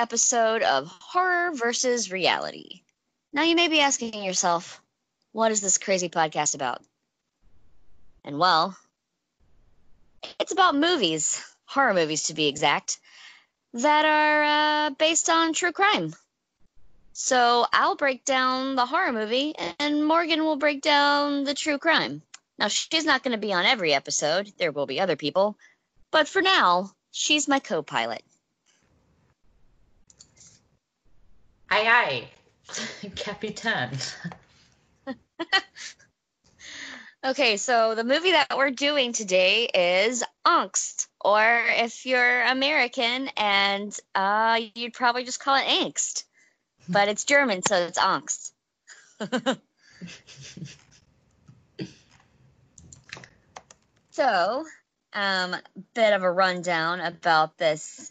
episode of Horror versus Reality. Now, you may be asking yourself, what is this crazy podcast about? And well, it's about movies, horror movies to be exact, that are uh, based on true crime. So I'll break down the horror movie, and Morgan will break down the true crime. Now, she's not going to be on every episode, there will be other people, but for now, she's my co pilot. Aye, aye. Capitan. Okay, so the movie that we're doing today is Angst, or if you're American, and uh, you'd probably just call it Angst, but it's German, so it's Angst. so, um, bit of a rundown about this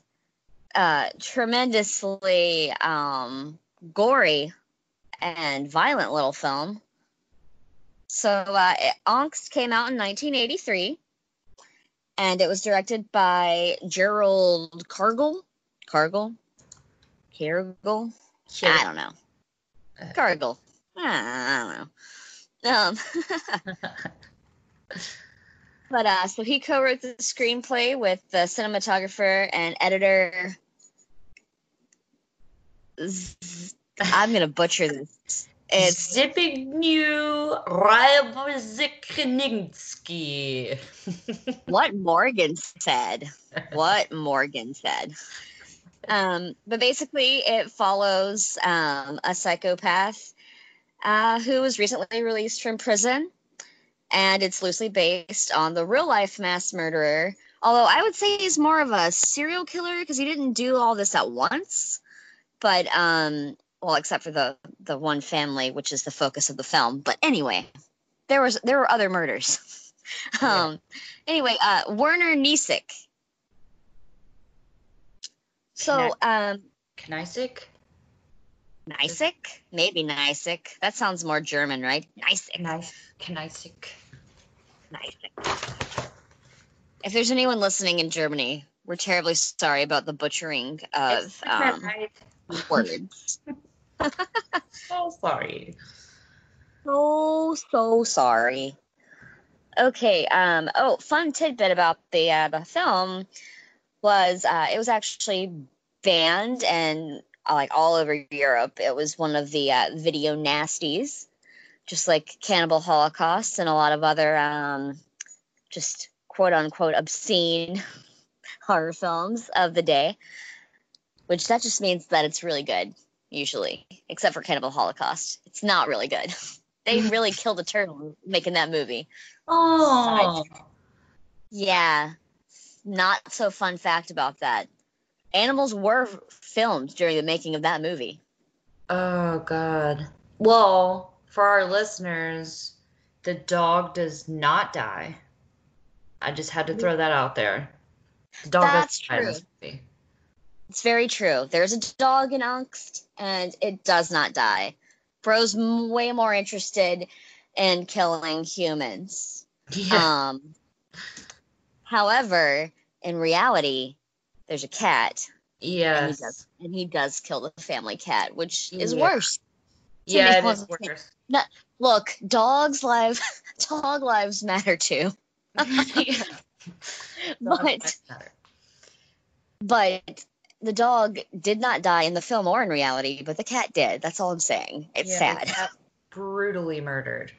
uh, tremendously um, gory and violent little film. So, uh, it, Angst came out in 1983, and it was directed by Gerald Kargl. Kargl? Kargl? I don't know. Cargill. I don't know. Um, but uh, so he co-wrote the screenplay with the cinematographer and editor. I'm gonna butcher this. It's Zbigniew Rybzykninsky. what Morgan said. What Morgan said. Um, but basically, it follows um, a psychopath uh, who was recently released from prison, and it's loosely based on the real life mass murderer. Although I would say he's more of a serial killer because he didn't do all this at once. But um, well, except for the the one family, which is the focus of the film. But anyway, there was there were other murders. um, anyway, uh, Werner Kniesek. So, um, Kneisik? Niesick, maybe Niesick. That sounds more German, right? Niesick, Kneis- Kneisik. Niesick. If there's anyone listening in Germany, we're terribly sorry about the butchering of um, right. words. So sorry. so so sorry. Okay. Um. Oh, fun tidbit about the uh, the film was uh, it was actually banned and like all over Europe. It was one of the uh, video nasties, just like Cannibal Holocaust and a lot of other um, just quote unquote obscene horror films of the day. Which that just means that it's really good, usually, except for Cannibal Holocaust. It's not really good. They really killed a turtle making that movie. Oh. Yeah, not so fun fact about that. Animals were filmed during the making of that movie. Oh God. Well, for our listeners, the dog does not die. I just had to throw that out there. The dog That's doesn't die in this true. movie. It's very true. There's a dog in Angst, and it does not die. Bro's m- way more interested in killing humans. Yeah. Um, however, in reality, there's a cat, and he does, and he does kill the family cat, which is Yeah. worse. Yeah, it is wasn't- Look, dogs' lives, dog lives matter too. But but the dog did not die in the film or in reality, but the cat did. That's all I'm saying. It's Yeah, sad. brutally murdered.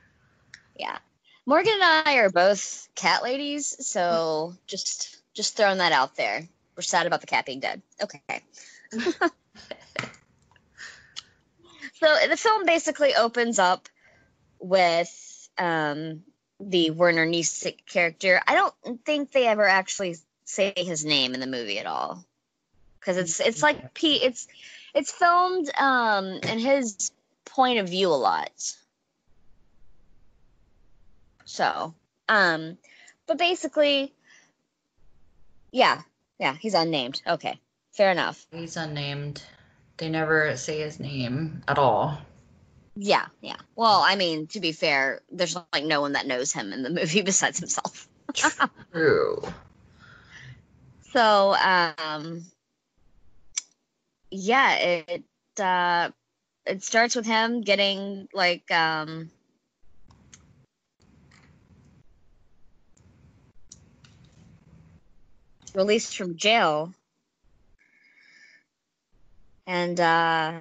Yeah. Morgan and I are both cat ladies, so just just throwing that out there. We're sad about the cat being dead. Okay. so the film basically opens up with um, the Werner Kniesek character. I don't think they ever actually say his name in the movie at all, because it's it's like P. It's it's filmed um, in his point of view a lot. So, um, but basically, yeah, yeah, he's unnamed. Okay, fair enough. He's unnamed. They never say his name at all. Yeah, yeah. Well, I mean, to be fair, there's like no one that knows him in the movie besides himself. True. So, um, yeah, it uh, it starts with him getting like um, released from jail, and uh,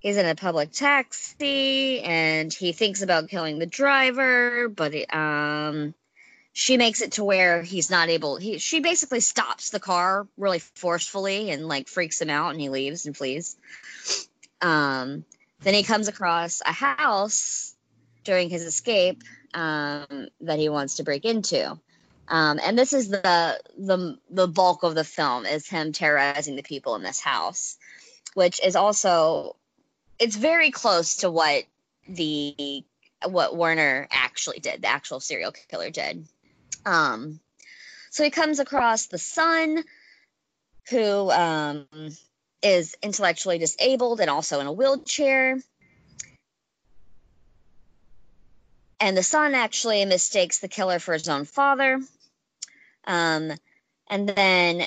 he's in a public taxi, and he thinks about killing the driver, but um she makes it to where he's not able he she basically stops the car really forcefully and like freaks him out and he leaves and flees. Um then he comes across a house during his escape um that he wants to break into um and this is the the the bulk of the film is him terrorizing the people in this house which is also it's very close to what the what Werner actually did, the actual serial killer did. Um, so he comes across the son, who um, is intellectually disabled and also in a wheelchair. And the son actually mistakes the killer for his own father. Um, and then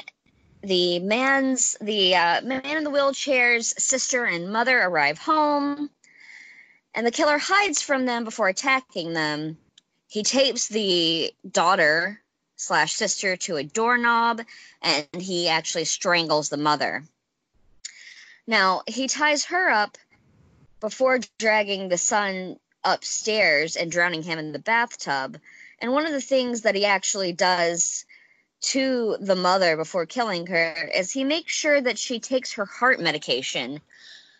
the man's the uh, man in the wheelchair's sister and mother arrive home, and the killer hides from them before attacking them he tapes the daughter slash sister to a doorknob and he actually strangles the mother. Now, he ties her up before dragging the son upstairs and drowning him in the bathtub. And one of the things that he actually does to the mother before killing her is he makes sure that she takes her heart medication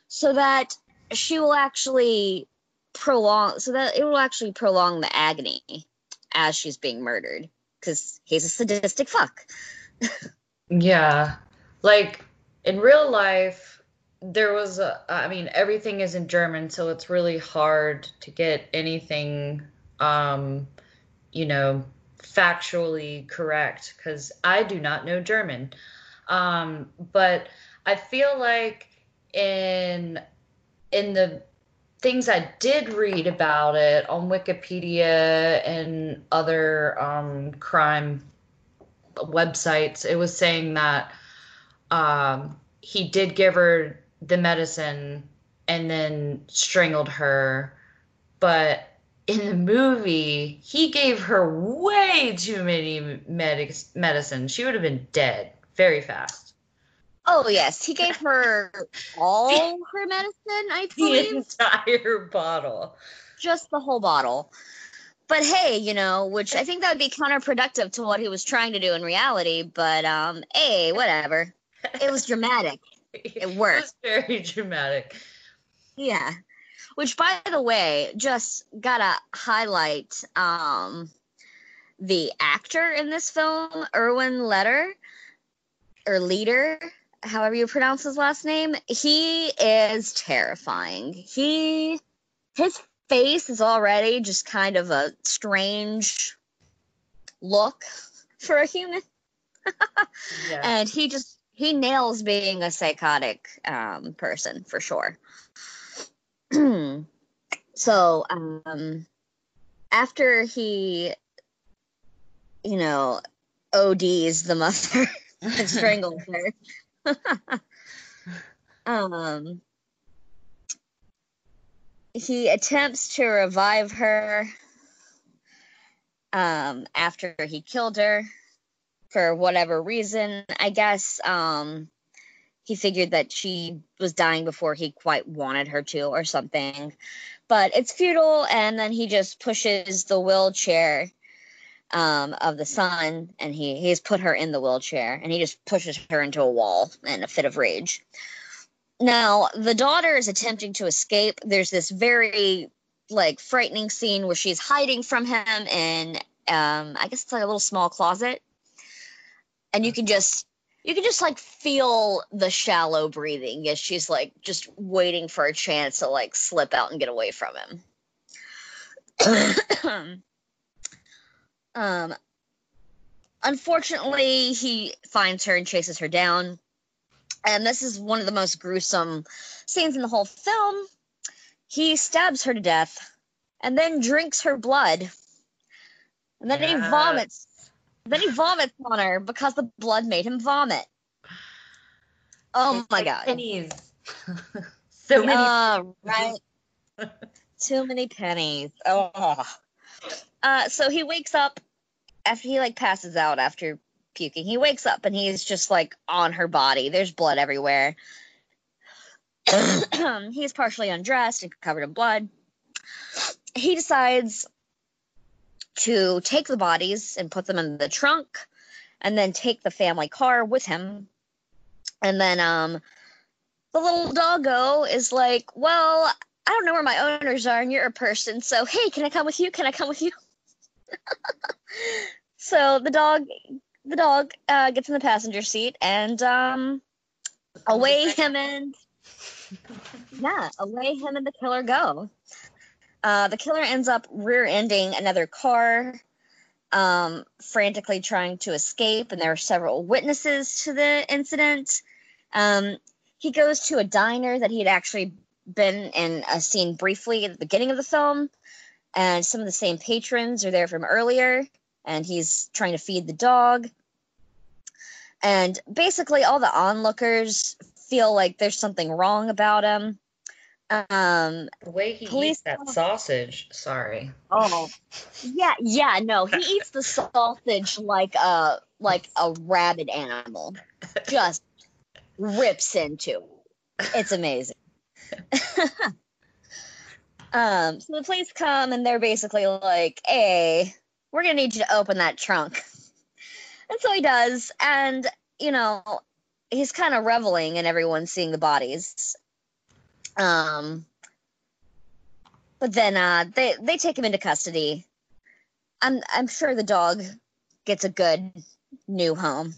so that she will actually prolong so that it will actually prolong the agony as she's being murdered because he's a sadistic fuck. yeah. Like in real life, there was a, I mean, everything is in German, so it's really hard to get anything, um, you know, factually correct because I do not know German. Um, but I feel like in in the things I did read about it on Wikipedia and other um, crime websites, it was saying that um, he did give her the medicine and then strangled her. But in the movie, he gave her way too many medic- medicine. She would have been dead very fast. Oh yes, he gave her all her medicine. I believe the entire bottle, just the whole bottle. But hey, you know, which I think that would be counterproductive to what he was trying to do in reality. But um, hey, whatever. It was dramatic. It worked. It was very dramatic. Yeah. Which, by the way, just gotta highlight um the actor in this film, Erwin Letter or Leader however you pronounce his last name, he is terrifying. He his face is already just kind of a strange look for a human. yeah. And he just he nails being a psychotic um, person for sure. so um, after he, you know, ODs the mother and strangles her, um, he attempts to revive her um, after he killed her for whatever reason. I guess um, he figured that she was dying before he quite wanted her to, or something. But it's futile, and then he just pushes the wheelchair um, of the son, and he he's put her in the wheelchair, and he just pushes her into a wall in a fit of rage. Now the daughter is attempting to escape. There's this very like frightening scene where she's hiding from him in um, I guess it's like a little small closet, and you can just you can just like feel the shallow breathing as she's like just waiting for a chance to like slip out and get away from him. um unfortunately he finds her and chases her down and this is one of the most gruesome scenes in the whole film he stabs her to death and then drinks her blood and then yes. he vomits then he vomits on her because the blood made him vomit. Oh it's my like god. Pennies. so many uh, right. Too many pennies. Oh. Uh, so he wakes up after he like passes out after puking. He wakes up and he's just like on her body. There's blood everywhere. he's partially undressed and covered in blood. He decides to take the bodies and put them in the trunk and then take the family car with him. And then um the little doggo is like, Well, I don't know where my owners are and you're a person, so hey, can I come with you? Can I come with you? so the dog the dog uh, gets in the passenger seat and um away him and yeah, away him and the killer go. Uh, the killer ends up rear ending another car, um, frantically trying to escape, and there are several witnesses to the incident. Um, he goes to a diner that he had actually been in a scene briefly at the beginning of the film, and some of the same patrons are there from earlier, and he's trying to feed the dog. And basically, all the onlookers feel like there's something wrong about him. Um, the way he eats that sausage. Sorry. Oh, yeah, yeah. No, he eats the sausage like a like a rabid animal. Just rips into. It's amazing. um, so the police come and they're basically like, "Hey, we're gonna need you to open that trunk." And so he does, and you know, he's kind of reveling in everyone seeing the bodies. Um, but then uh, they they take him into custody. I'm I'm sure the dog gets a good new home.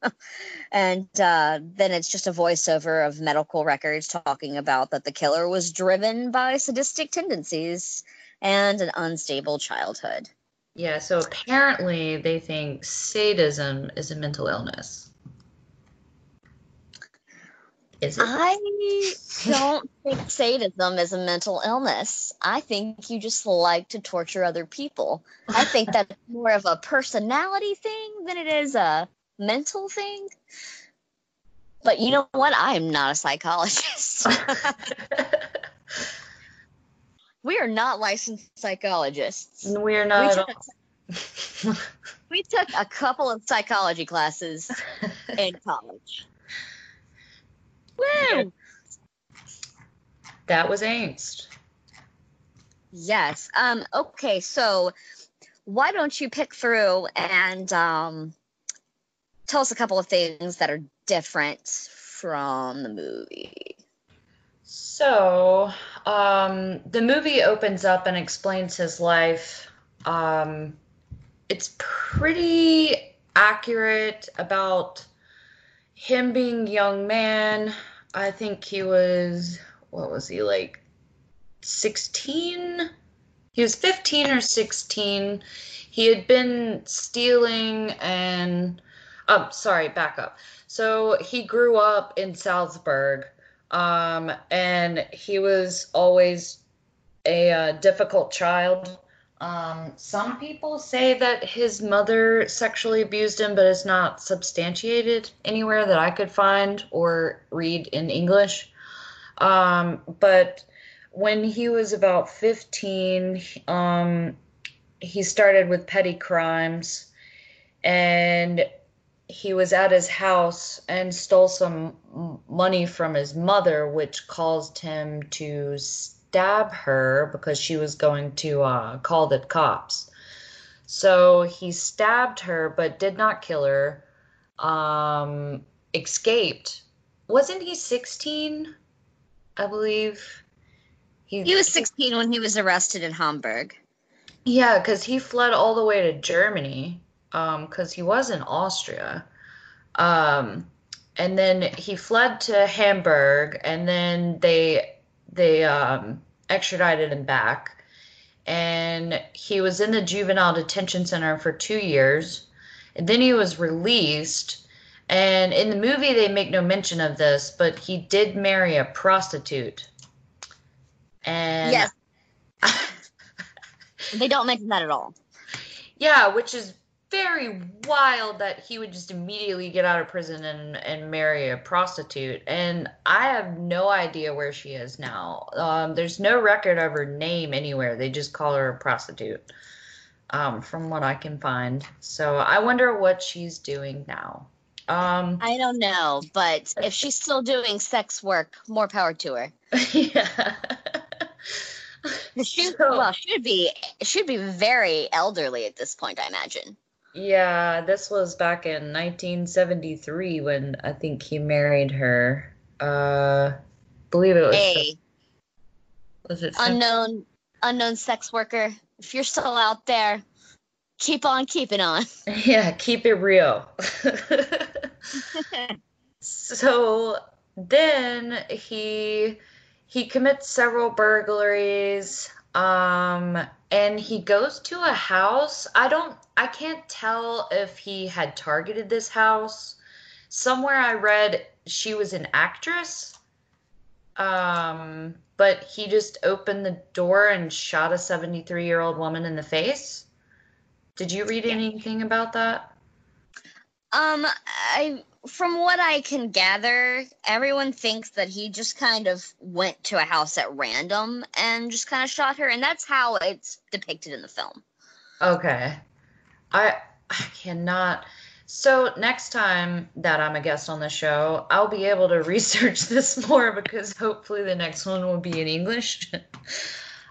and uh, then it's just a voiceover of medical records talking about that the killer was driven by sadistic tendencies and an unstable childhood. Yeah, so apparently they think sadism is a mental illness. Is it? I don't think sadism is a mental illness. I think you just like to torture other people. I think that's more of a personality thing than it is a mental thing. But you know what? I am not a psychologist. we are not licensed psychologists. We are not. We took, we took a couple of psychology classes in college. Woo! That was angst. Yes. Um, okay, so why don't you pick through and um, tell us a couple of things that are different from the movie? So, um, the movie opens up and explains his life. Um, it's pretty accurate about him being young man, I think he was what was he like 16? He was 15 or 16. He had been stealing and um sorry, back up. So he grew up in Salzburg um and he was always a uh, difficult child um, some people say that his mother sexually abused him, but it's not substantiated anywhere that I could find or read in English. Um, but when he was about 15, um, he started with petty crimes and he was at his house and stole some money from his mother, which caused him to stab her because she was going to uh, call the cops. So he stabbed her, but did not kill her. Um, escaped. Wasn't he 16? I believe. He he was 16 when he was arrested in Hamburg. Yeah, because he fled all the way to Germany because he was in Austria. Um, and then he fled to Hamburg, and then they they um, extradited him back. And he was in the juvenile detention center for two years. And then he was released. And in the movie, they make no mention of this, but he did marry a prostitute. And Yes. They don't mention that at all. Yeah, which is very wild that he would just immediately get out of prison and, and marry a prostitute. And I have no idea where she is now. Um, there's no record of her name anywhere. They just call her a prostitute, um, from what I can find. So I wonder what she's doing now. Um, I don't know, but if she's still doing sex work, more power to her. yeah. She, So- well, should be should be very elderly at this point, I imagine. Yeah, this was back in 1973 when I think he married her. Uh, believe it was. Hey, was it unknown unknown sex worker, if you're still out there, keep on keeping on. Yeah, keep it real. so then he he commits several burglaries um and he goes to a house. I don't I can't tell if he had targeted this house. Somewhere I read she was an actress. Um but he just opened the door and shot a 73-year-old woman in the face. Did you read Yeah. anything about that? Um, I from what I can gather, everyone thinks that he just kind of went to a house at random and just kind of shot her, and that's how it's depicted in the film. Okay. I I cannot. So next time that I'm a guest on the show, I'll be able to research this more because hopefully the next one will be in English.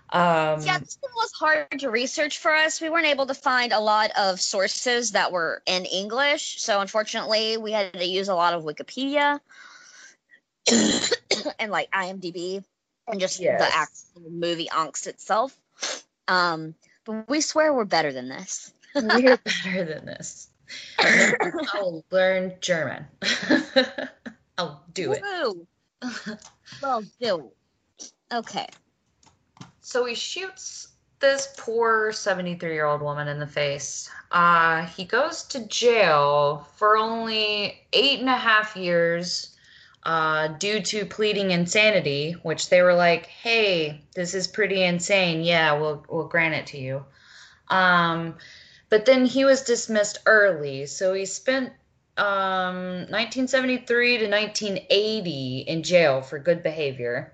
um Yeah, this one was hard to research for us. We weren't able to find a lot of sources that were in English, so unfortunately, we had to use a lot of Wikipedia and like IMDb and just Yes. the actual movie angst itself. Um, but we swear we're better than this. we're better than this. I'll learn German. I'll do it. Woo! Well, do. Okay. So he shoots this poor 73 year old woman in the face. Uh, he goes to jail for only eight and a half years uh, due to pleading insanity, which they were like, hey, this is pretty insane. Yeah, we'll, we'll grant it to you. Um, but then he was dismissed early. So he spent um, 1973 to 1980 in jail for good behavior.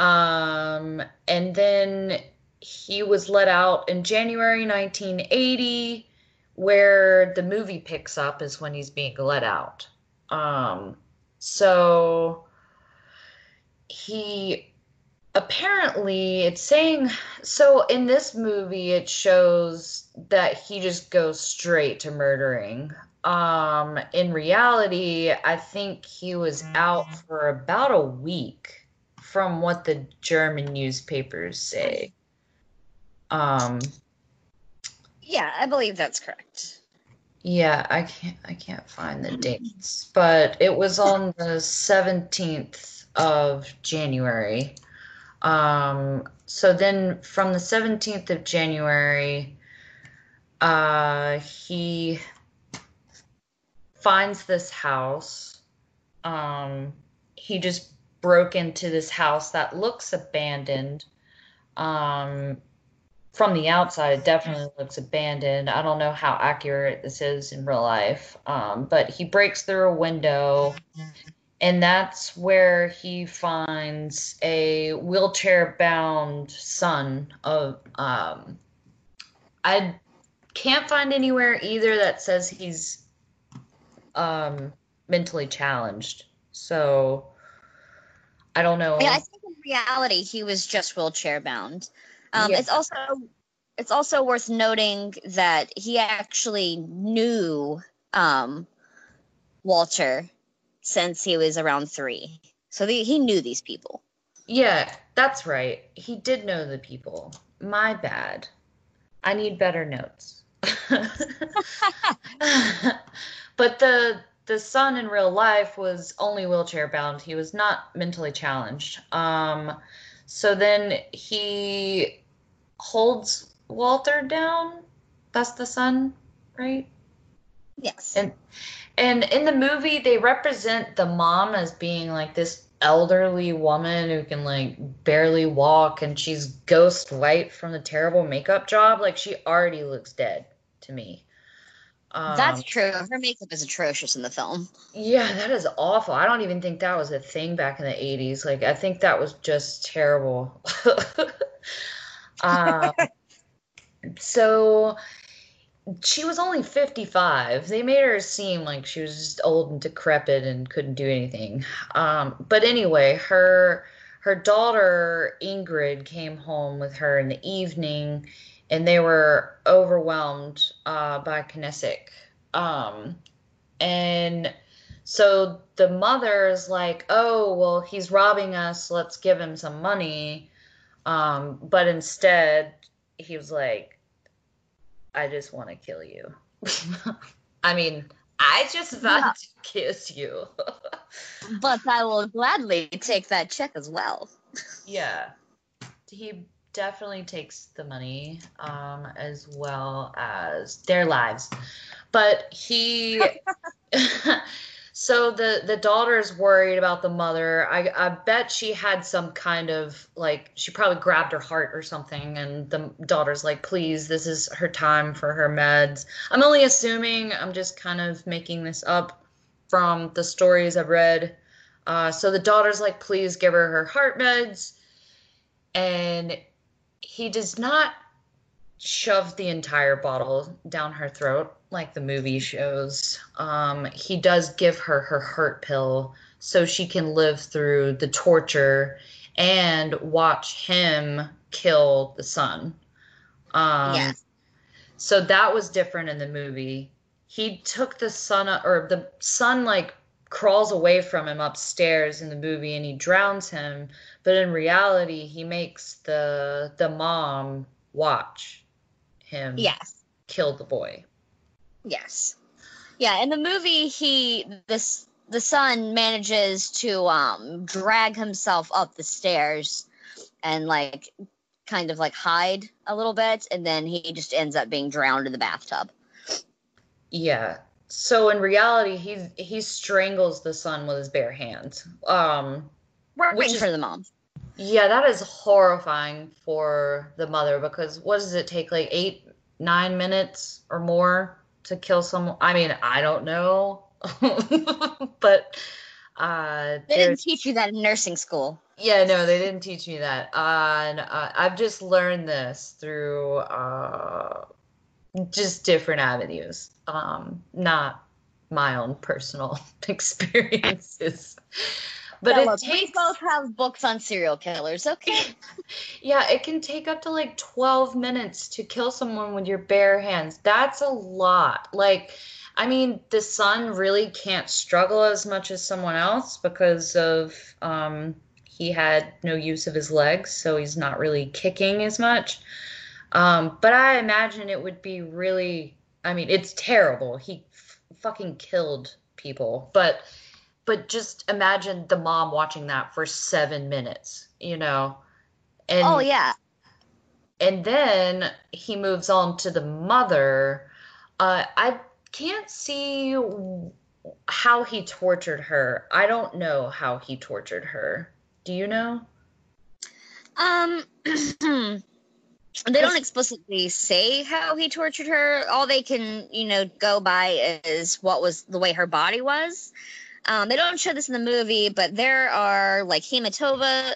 Um, and then he was let out in January 1980, where the movie picks up is when he's being let out. Um, so he apparently it's saying so in this movie it shows that he just goes straight to murdering. Um in reality i think he was out for about a week from what the german newspapers say. Um Yeah, I believe that's correct. yeah i can't i can't find the dates but it was on the 17th of january. Um so then from the 17th of january uh he finds this house. Um he just broke into this house that looks abandoned um from the outside it definitely looks abandoned i don't know how accurate this is in real life um, but he breaks through a window and that's where he finds a wheelchair bound son of um, i can't find anywhere either that says he's um, mentally challenged. So I don't know. Yeah, I think in reality he was just wheelchair bound. Um, Yeah. It's also it's also worth noting that he actually knew um, Walter since he was around three, so the, he knew these people. Yeah, that's right. He did know the people. My bad. I need better notes. but the the son in real life was only wheelchair bound. He was not mentally challenged. Um, so then he holds Walter down. That's the son, right? Yes. And and in the movie they represent the mom as being like this elderly woman who can like barely walk and she's ghost white from the terrible makeup job. Like she already looks dead to me. Um, That's true. Her makeup is atrocious in the film. yeah, that is awful. I don't even think that was a thing back in the 80s. Like I think that was just terrible. um, so she was only 55. They made her seem like she was just old and decrepit and couldn't do anything. Um, but anyway, her her daughter Ingrid came home with her in the evening, and they were overwhelmed uh, by Kniesek. Um, and so the mother is like, "Oh, well, he's robbing us. Let's give him some money." Um, but instead, he was like, I just want to kill you. I mean, I just want Yeah. to kiss you. But I will gladly take that check as well. yeah. He definitely takes the money um, as well as their lives. But he. so the the daughter's worried about the mother. I I bet she had some kind of like she probably grabbed her heart or something, and the daughter's like, "Please, this is her time for her meds." I'm only assuming. I'm just kind of making this up from the stories I've read. Uh, so the daughter's like, "Please give her her heart meds," and he does not shove the entire bottle down her throat like the movie shows. Um, he does give her her heart pill so she can live through the torture and watch him kill the son. Um, yes. So that was different in the movie. He took the son, or the son, like crawls away from him upstairs in the movie, and he drowns him. But in reality, he makes the the mom watch him Yes. kill the boy. Yes. Yeah, in the movie he this the son manages to um drag himself up the stairs and like kind of like hide a little bit and then he just ends up being drowned in the bathtub. Yeah. So in reality, he he strangles the son with his bare hands. Um, Which is- for the mom. Yeah, that is horrifying for the mother because what does it take like eight, nine minutes or more to kill someone? I mean, I don't know, but uh, They didn't teach you that in nursing school. yeah, no, they didn't teach me that. Uh, and uh, I've just learned this through uh, just different avenues, um, not my own personal experiences. But Yeah, it look, we both have books on serial killers, okay? Yeah, it can take up to like 12 minutes to kill someone with your bare hands. That's a lot. Like, I mean, the son really can't struggle as much as someone else because of um, he had no use of his legs, so he's not really kicking as much. Um, but I imagine it would be really, I mean, it's terrible. He f- fucking killed people, but but just imagine the mom watching that for seven minutes, you know. And oh yeah. and then he moves on to the mother. Uh, I can't see how he tortured her. I don't know how he tortured her. Do you know? Um, they don't explicitly say how he tortured her. All they can, you know, go by is what was the way her body was. Um, they don't show this in the movie, but there are like hematoma,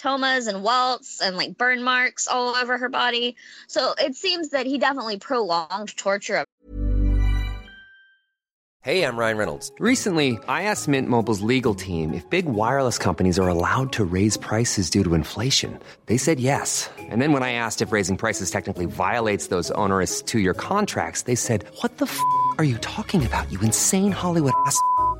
tomas and welts and like burn marks all over her body. So it seems that he definitely prolonged torture Hey, I'm Ryan Reynolds. Recently, I asked Mint Mobile's legal team if big wireless companies are allowed to raise prices due to inflation. They said yes. And then when I asked if raising prices technically violates those onerous two year contracts, they said, What the f are you talking about, you insane Hollywood ass?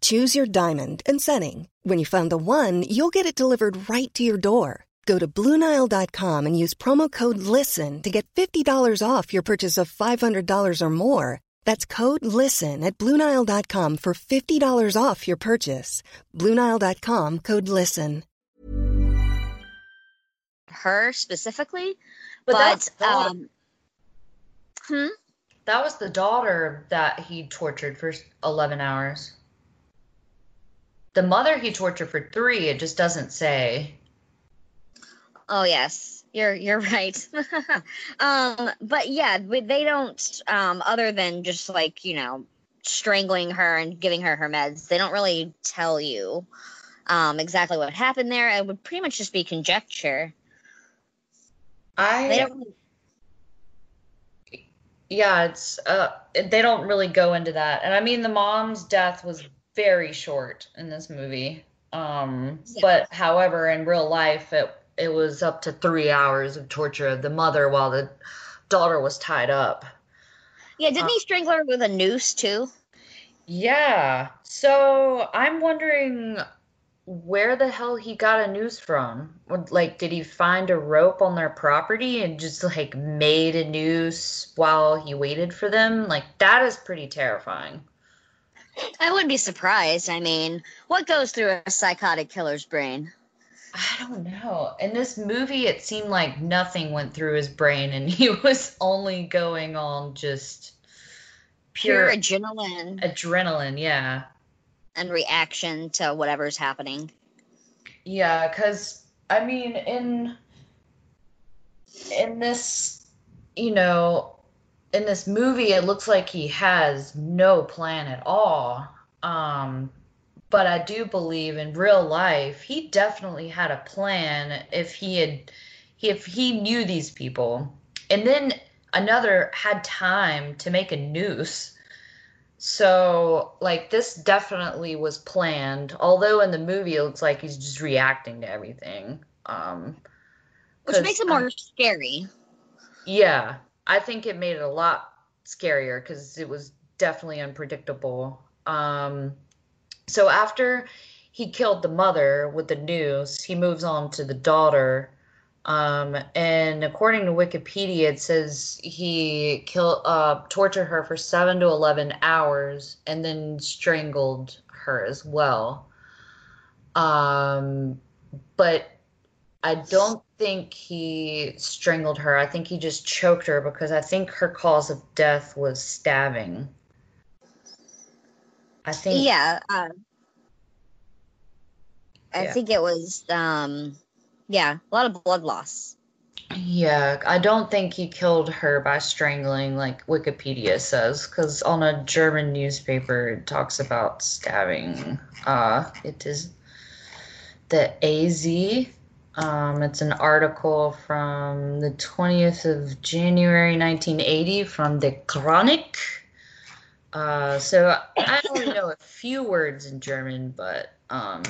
Choose your diamond and setting. When you find the one, you'll get it delivered right to your door. Go to Bluenile.com and use promo code LISTEN to get $50 off your purchase of $500 or more. That's code LISTEN at Bluenile.com for $50 off your purchase. Bluenile.com code LISTEN. Her specifically, But but, that's um, hmm? That was the daughter that he tortured for 11 hours. The mother he tortured for three, it just doesn't say. Oh yes, you're you're right. um, but yeah, they don't. Um, other than just like you know strangling her and giving her her meds, they don't really tell you um, exactly what happened there. It would pretty much just be conjecture. I They don't. yeah, it's uh they don't really go into that. And I mean the mom's death was very short in this movie. Um Yeah. but however in real life it it was up to 3 hours of torture of the mother while the daughter was tied up. Yeah, didn't he strangle her with a noose too? Yeah. So I'm wondering where the hell he got a noose from. Like, did he find a rope on their property and just like made a noose while he waited for them? Like, that is pretty terrifying. I wouldn't be surprised. I mean, what goes through a psychotic killer's brain? I don't know. In this movie, it seemed like nothing went through his brain and he was only going on just Pure pure adrenaline adrenaline. Yeah. and reaction to whatever's happening. Yeah, because I mean, in in this, you know, in this movie, it looks like he has no plan at all. Um, but I do believe in real life, he definitely had a plan if he had, if he knew these people, and then another had time to make a noose. So, like, this definitely was planned. Although in the movie, it looks like he's just reacting to everything. Um, Which makes it more scary. yeah, I think it made it a lot scarier because it was definitely unpredictable. Um, so after he killed the mother with the noose, he moves on to the daughter. Um, and according to Wikipedia, it says he killed, uh, tortured her for seven to eleven hours and then strangled her as well. Um, but I don't think he strangled her. I think he just choked her because I think her cause of death was stabbing. I think Yeah. Uh, I Yeah. think it was, um, yeah, a lot of blood loss. Yeah, I don't think he killed her by strangling like Wikipedia says, because on a German newspaper it talks about stabbing. Uh, it is the AZ. Um, it's an article from the 20th of January 1980 from the Chronik. Uh, so I only know a few words in German, but um,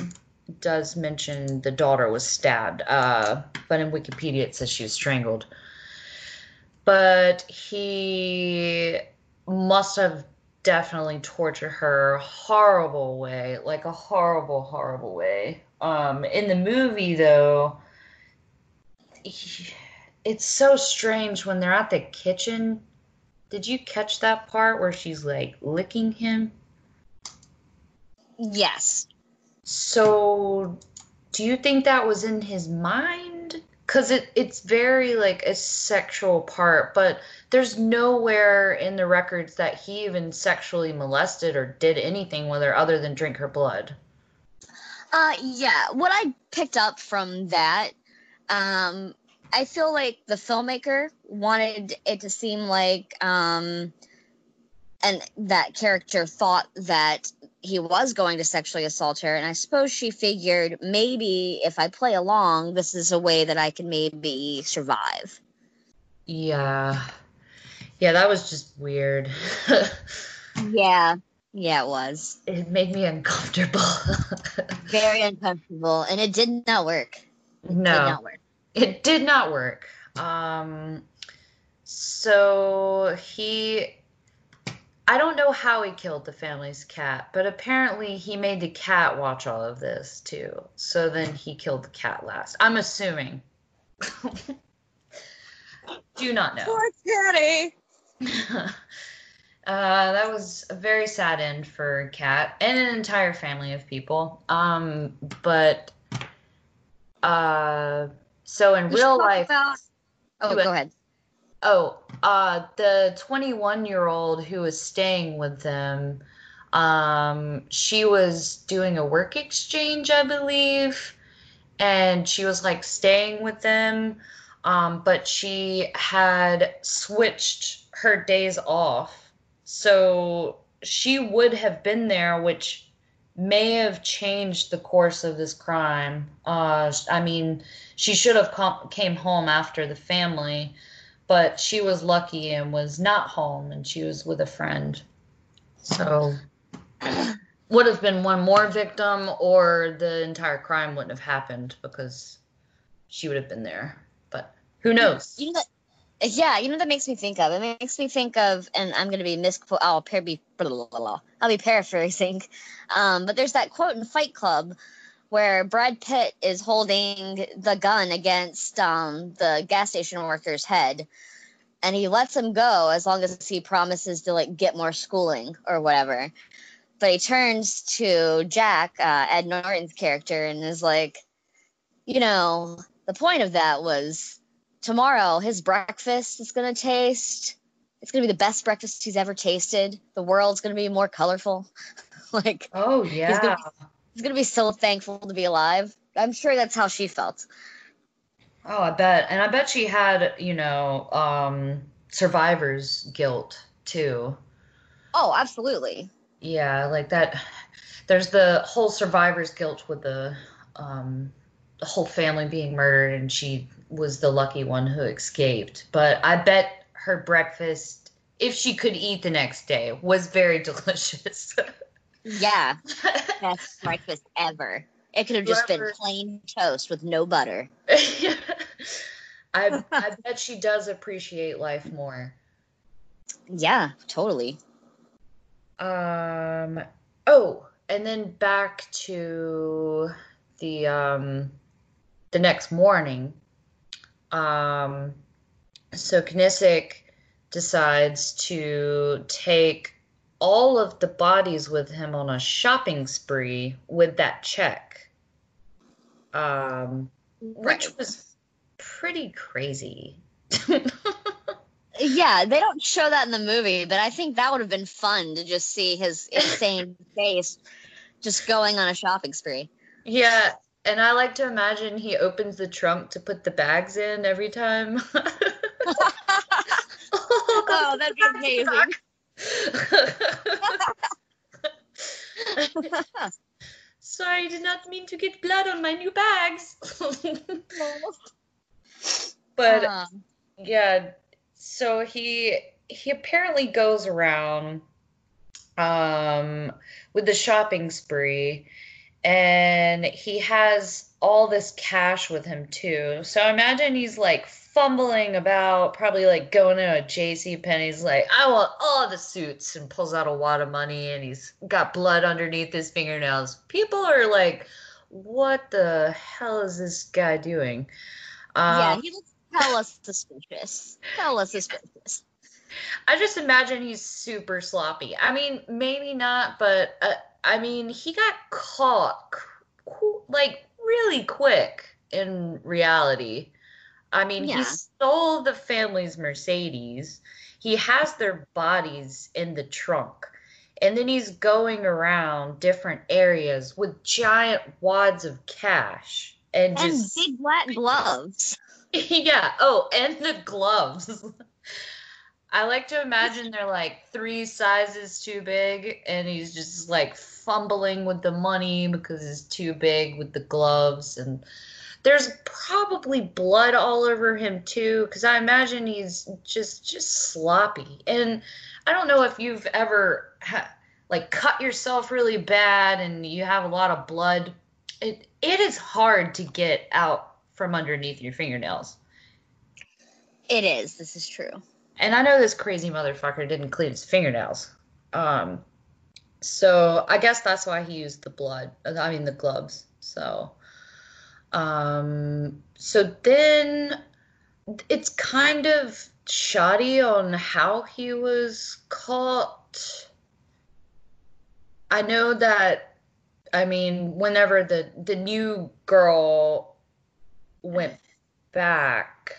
does mention the daughter was stabbed. Uh, but in Wikipedia it says she was strangled. But he must have definitely tortured her horrible way, like a horrible, horrible way. Um, in the movie, though, he- it's so strange when they're at the kitchen. Did you catch that part where she's like licking him? Yes. So, do you think that was in his mind? Because it, it's very like a sexual part, but there's nowhere in the records that he even sexually molested or did anything with her other than drink her blood. Uh, yeah. What I picked up from that, um, I feel like the filmmaker wanted it to seem like, um, and that character thought that he was going to sexually assault her, and I suppose she figured maybe if I play along, this is a way that I can maybe survive. Yeah. Yeah, that was just weird. Yeah, yeah, it was it made me uncomfortable. very uncomfortable, and it did not work. Did no. not work. It did not work. Um, so he, I don't know how he killed the family's cat, but apparently he made the cat watch all of this too. So then he killed the cat last. I'm assuming. Do not know. Poor Caddy. uh, that was a very sad end for Kat and an entire family of people. Um, but uh, so in We real life, about- Oh, go ahead. oh, uh, the 21 year old who was staying with them, um, she was doing a work exchange, I believe, and she was like staying with them. Um, but she had switched her days off. So she would have been there, which may have changed the course of this crime. Uh, I mean, she should have come, came home after the family, but she was lucky and was not home, and she was with a friend. So would have been one more victim, or the entire crime wouldn't have happened because she would have been there. But who knows? You know yeah, you know that makes me think of. It makes me think of, and I'm going to be misquote. I'll be. I'll be paraphrasing. Um, but there's that quote in Fight Club where Brad Pitt is holding the gun against um, the gas station worker's head, and he lets him go as long as he promises to like get more schooling or whatever. But he turns to Jack, uh, Ed Norton's character, and is like, you know, the point of that was tomorrow his breakfast is going to taste it's going to be the best breakfast he's ever tasted the world's going to be more colorful like Oh gonna yeah. he's going to be so thankful to be alive i'm sure that's how she felt Oh, I bet. And I bet she had, you know, um, survivor's guilt too. oh absolutely Yeah, like that. There's the whole survivor's guilt with the um, the whole family being murdered, and she was the lucky one who escaped. But I bet her breakfast, if she could eat the next day, was very delicious. yeah best breakfast ever it could have just been plain toast with no butter I I bet she does appreciate life more. yeah totally Um. Oh, and then back to the um, the next morning. Um. So Kniesek decides to take all of the bodies with him on a shopping spree with that check. Um, which was pretty crazy. yeah they don't show that in the movie but i think that would have been fun to just see his insane face just going on a shopping spree Yeah, and I like to imagine he opens the trunk to put the bags in every time. Oh, that'd be amazing. Sorry, I did not mean to get blood on my new bags. but Um, yeah, so he he apparently goes around um with the shopping spree and he has all this cash with him too. So imagine he's like fumbling about, probably like going to a JC Penney's like, I want all the suits and pulls out a wad of money and he's got blood underneath his fingernails. People are like, what the hell is this guy doing? yeah, Um, he looks hella suspicious. Hella suspicious. I just imagine he's super sloppy. I mean, maybe not, but uh, I mean, he got caught like really quick in reality. I mean, Yeah. he stole the family's Mercedes. He has their bodies in the trunk. And then he's going around different areas with giant wads of cash and, And just big black gloves. yeah. Oh, and the gloves. I like to imagine they're like three sizes too big, and he's just like fumbling with the money because it's too big with the gloves. And there's probably blood all over him too, because I imagine he's just just sloppy. And I don't know if you've ever ha- like cut yourself really bad and you have a lot of blood. It it is hard to get out from underneath your fingernails. It is. This is true. And I know this crazy motherfucker didn't clean his fingernails. Um, so I guess that's why he used the blood. I mean the gloves. So, um, so then it's kind of shoddy on how he was caught. I know that. I mean, whenever the the new girl went back,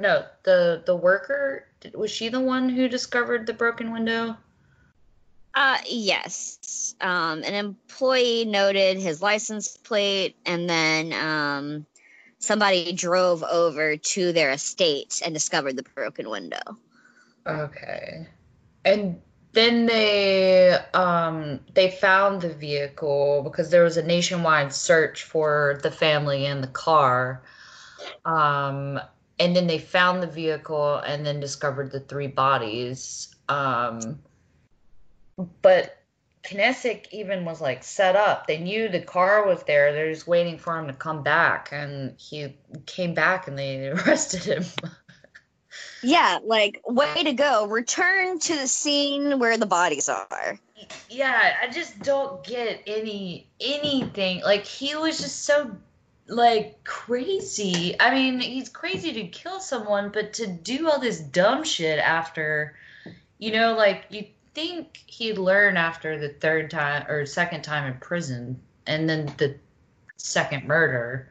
no, the the worker was she the one who discovered the broken window? Uh, yes. Um, an employee noted his license plate, and then um, somebody drove over to their estate and discovered the broken window. Okay. And then they um they found the vehicle because there was a nationwide search for the family and the car. Um and then they found the vehicle and then discovered the three bodies. Um but Kniesek even was like set up. They knew the car was there. They're just waiting for him to come back and he came back and they arrested him. Yeah, like way to go. Return to the scene where the bodies are. yeah i just don't get any anything like he was just so like crazy. I mean he's crazy to kill someone but to do all this dumb shit after you know like you think he'd learn after the third time or second time in prison and then the second murder.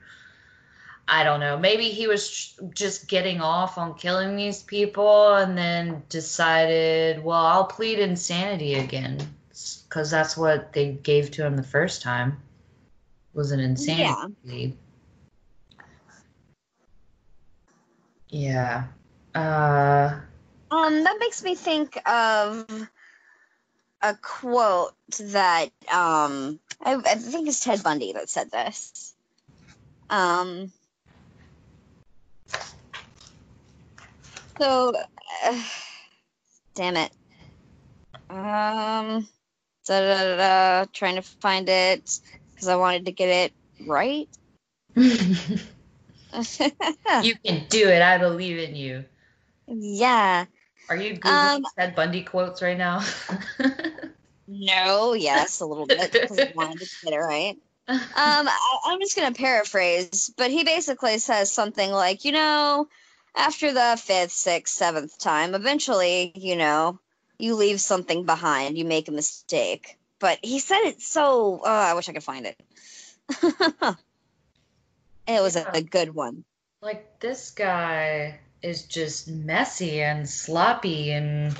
I don't know. Maybe he was just getting off on killing these people and then decided, well, I'll plead insanity again because that's what they gave to him the first time was an insanity Yeah. Yeah. Uh, Um, that makes me think of a quote that um I, I think it's Ted Bundy that said this. Um. So, uh, damn it. Um, da, da, da, da, trying to find it because I wanted to get it right. you can do it. I believe in you. yeah. Are you googling Um, Ted Bundy quotes right now? No. Yes, a little bit because I wanted to get it right. Um, I, I'm just gonna paraphrase, but he basically says something like, you know, after the fifth, sixth, seventh time, eventually, you know, you leave something behind, you make a mistake. But he said it so. Uh, I wish I could find it. it was Yeah. a, a good one. like this guy is just messy and sloppy and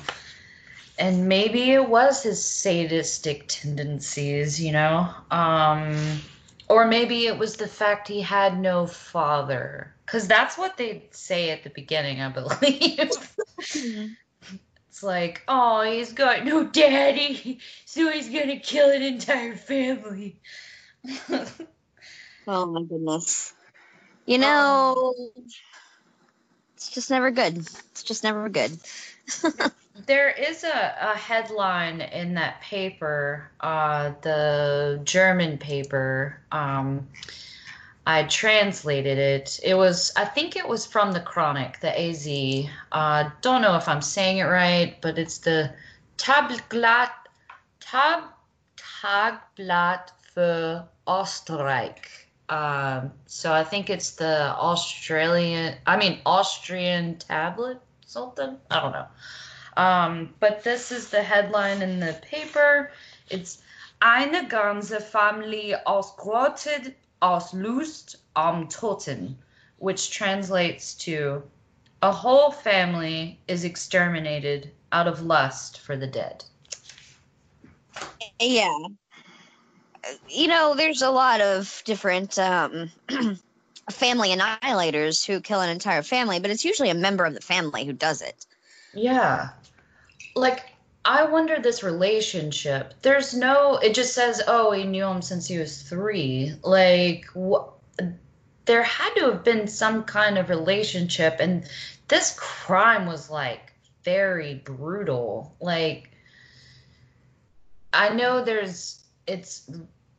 and maybe it was his sadistic tendencies you know um or maybe it was the fact he had no father because that's what they say at the beginning i believe it's like oh he's got no daddy so he's gonna kill an entire family Oh my goodness. You know, it's just never good. It's just never good. There is a, a headline in that paper, uh, the German paper. Um, I translated it. It was, I think it was from the Chronic, the AZ. Uh, don't know if I'm saying it right, but it's the Tagblatt, Tab, Tagblatt für Österreich. Um, so I think it's the Australian, I mean Austrian tablet, something. I don't know. Um, but this is the headline in the paper. It's Eine ganze Familie ausgerottet aus Lust am Toten, which translates to a whole family is exterminated out of lust for the dead. Yeah. You know, there's a lot of different um, family annihilators who kill an entire family, but it's usually a member of the family who does it. Yeah. Like, I wonder this relationship. There's no, it just says, oh, he knew him since he was three. Like, what? There had to have been some kind of relationship, and this crime was like very brutal. Like, I know there's, it's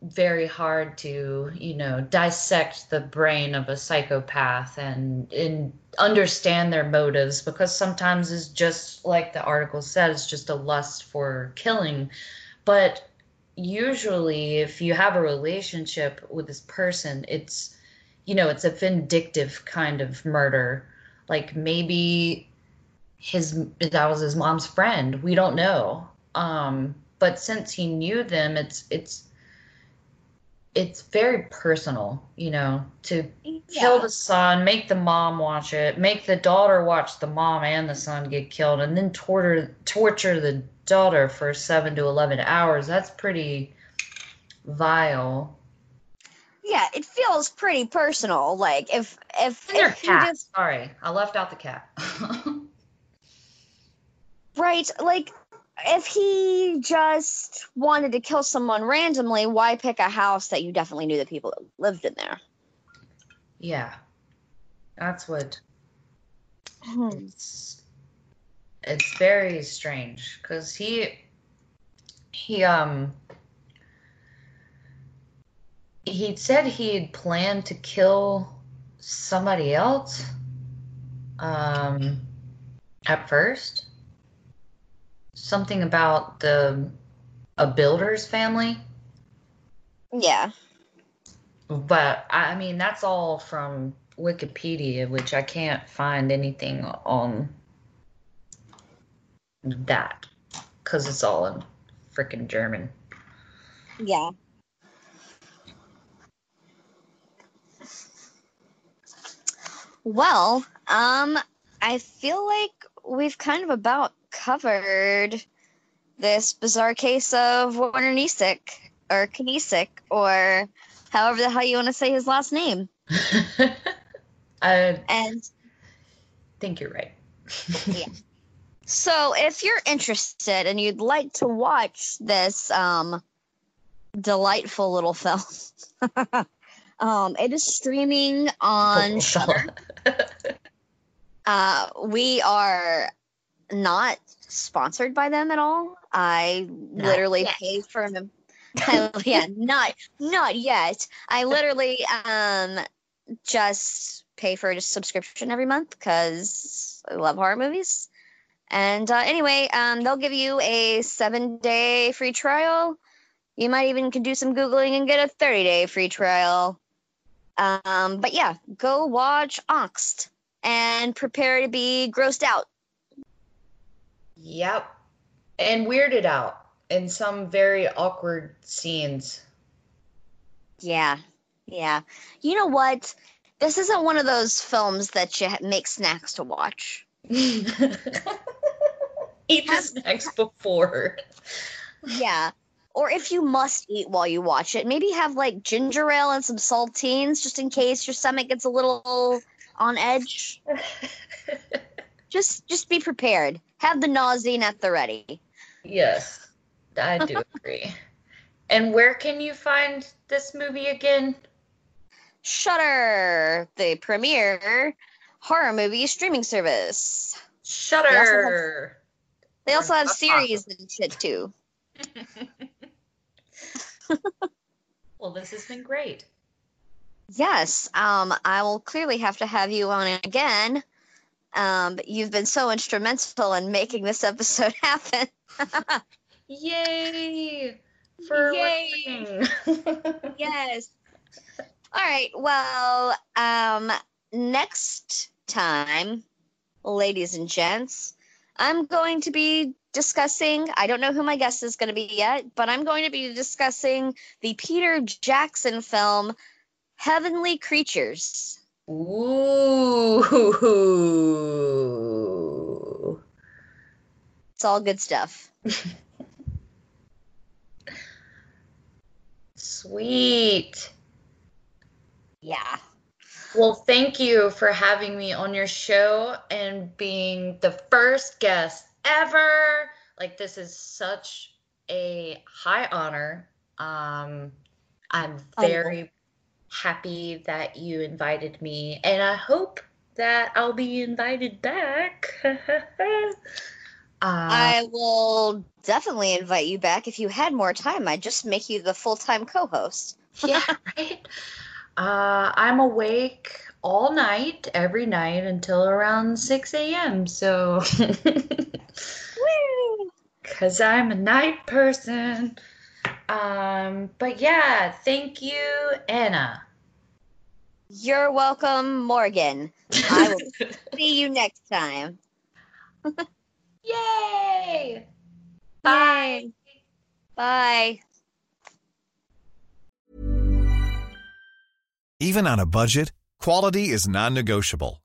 very hard to you know dissect the brain of a psychopath and and understand their motives because sometimes it's just like the article said it's just a lust for killing. But usually if you have a relationship with this person it's you know it's a vindictive kind of murder. Like maybe his that was his mom's friend. We don't know. Um but since he knew them it's it's it's very personal, you know, to yeah. kill the son, make the mom watch it, make the daughter watch the mom and the son get killed, and then torture torture the daughter for seven to eleven hours. That's pretty vile. Yeah, it feels pretty personal. Like if if, if cat. Just... Sorry, I left out the cat. right, like if he just wanted to kill someone randomly, why pick a house that you definitely knew the people that lived in there? Yeah. That's what hmm. it's, it's very strange cuz he he um he said he had planned to kill somebody else um at first something about the a builder's family. Yeah. But I mean that's all from Wikipedia, which I can't find anything on that because it's all in freaking German. Yeah. Well, um, I feel like we've kind of about covered this bizarre case of Warner Nisik or Knisik or however the hell you want to say his last name. I and think you're right. yeah. So if you're interested and you'd like to watch this um, delightful little film, um, it is streaming on Shudder. uh, we are not sponsored by them at all. I not literally yet. pay for them. yeah, not not yet. I literally um just pay for a subscription every month because I love horror movies. And uh, anyway, um, they'll give you a seven day free trial. You might even can do some googling and get a thirty day free trial. Um, but yeah, go watch Angst and prepare to be grossed out Yep. And weirded out in some very awkward scenes. Yeah. Yeah. You know what? This isn't one of those films that you make snacks to watch. Eat the snacks before. Yeah. Or if you must eat while you watch it, maybe have like ginger ale and some saltines just in case your stomach gets a little on edge. just just be prepared. Have the nausea at the ready. Yes, I do agree. and where can you find this movie again? Shudder, the premier horror movie streaming service. Shudder. They also have, they also have series and shit too. well, this has been great. Yes, um, I will clearly have to have you on again um, you've been so instrumental in making this episode happen. Yay! For Yay! yes. All right. Well, um, next time, ladies and gents, I'm going to be discussing. I don't know who my guest is going to be yet, but I'm going to be discussing the Peter Jackson film Heavenly Creatures. Ooh. It's all good stuff. Sweet. Yeah. Well, thank you for having me on your show and being the first guest ever. Like, this is such a high honor. Um, I'm very happy that you invited me, and I hope that I'll be invited back. Uh, I will definitely invite you back if you had more time. I'd just make you the full time co host. yeah, right. Uh, I'm awake all night, every night until around 6 a.m. So, because I'm a night person. Um, but yeah, thank you, Anna. You're welcome, Morgan. I will see you next time. Yay! Bye. Bye. Even on a budget, quality is non-negotiable.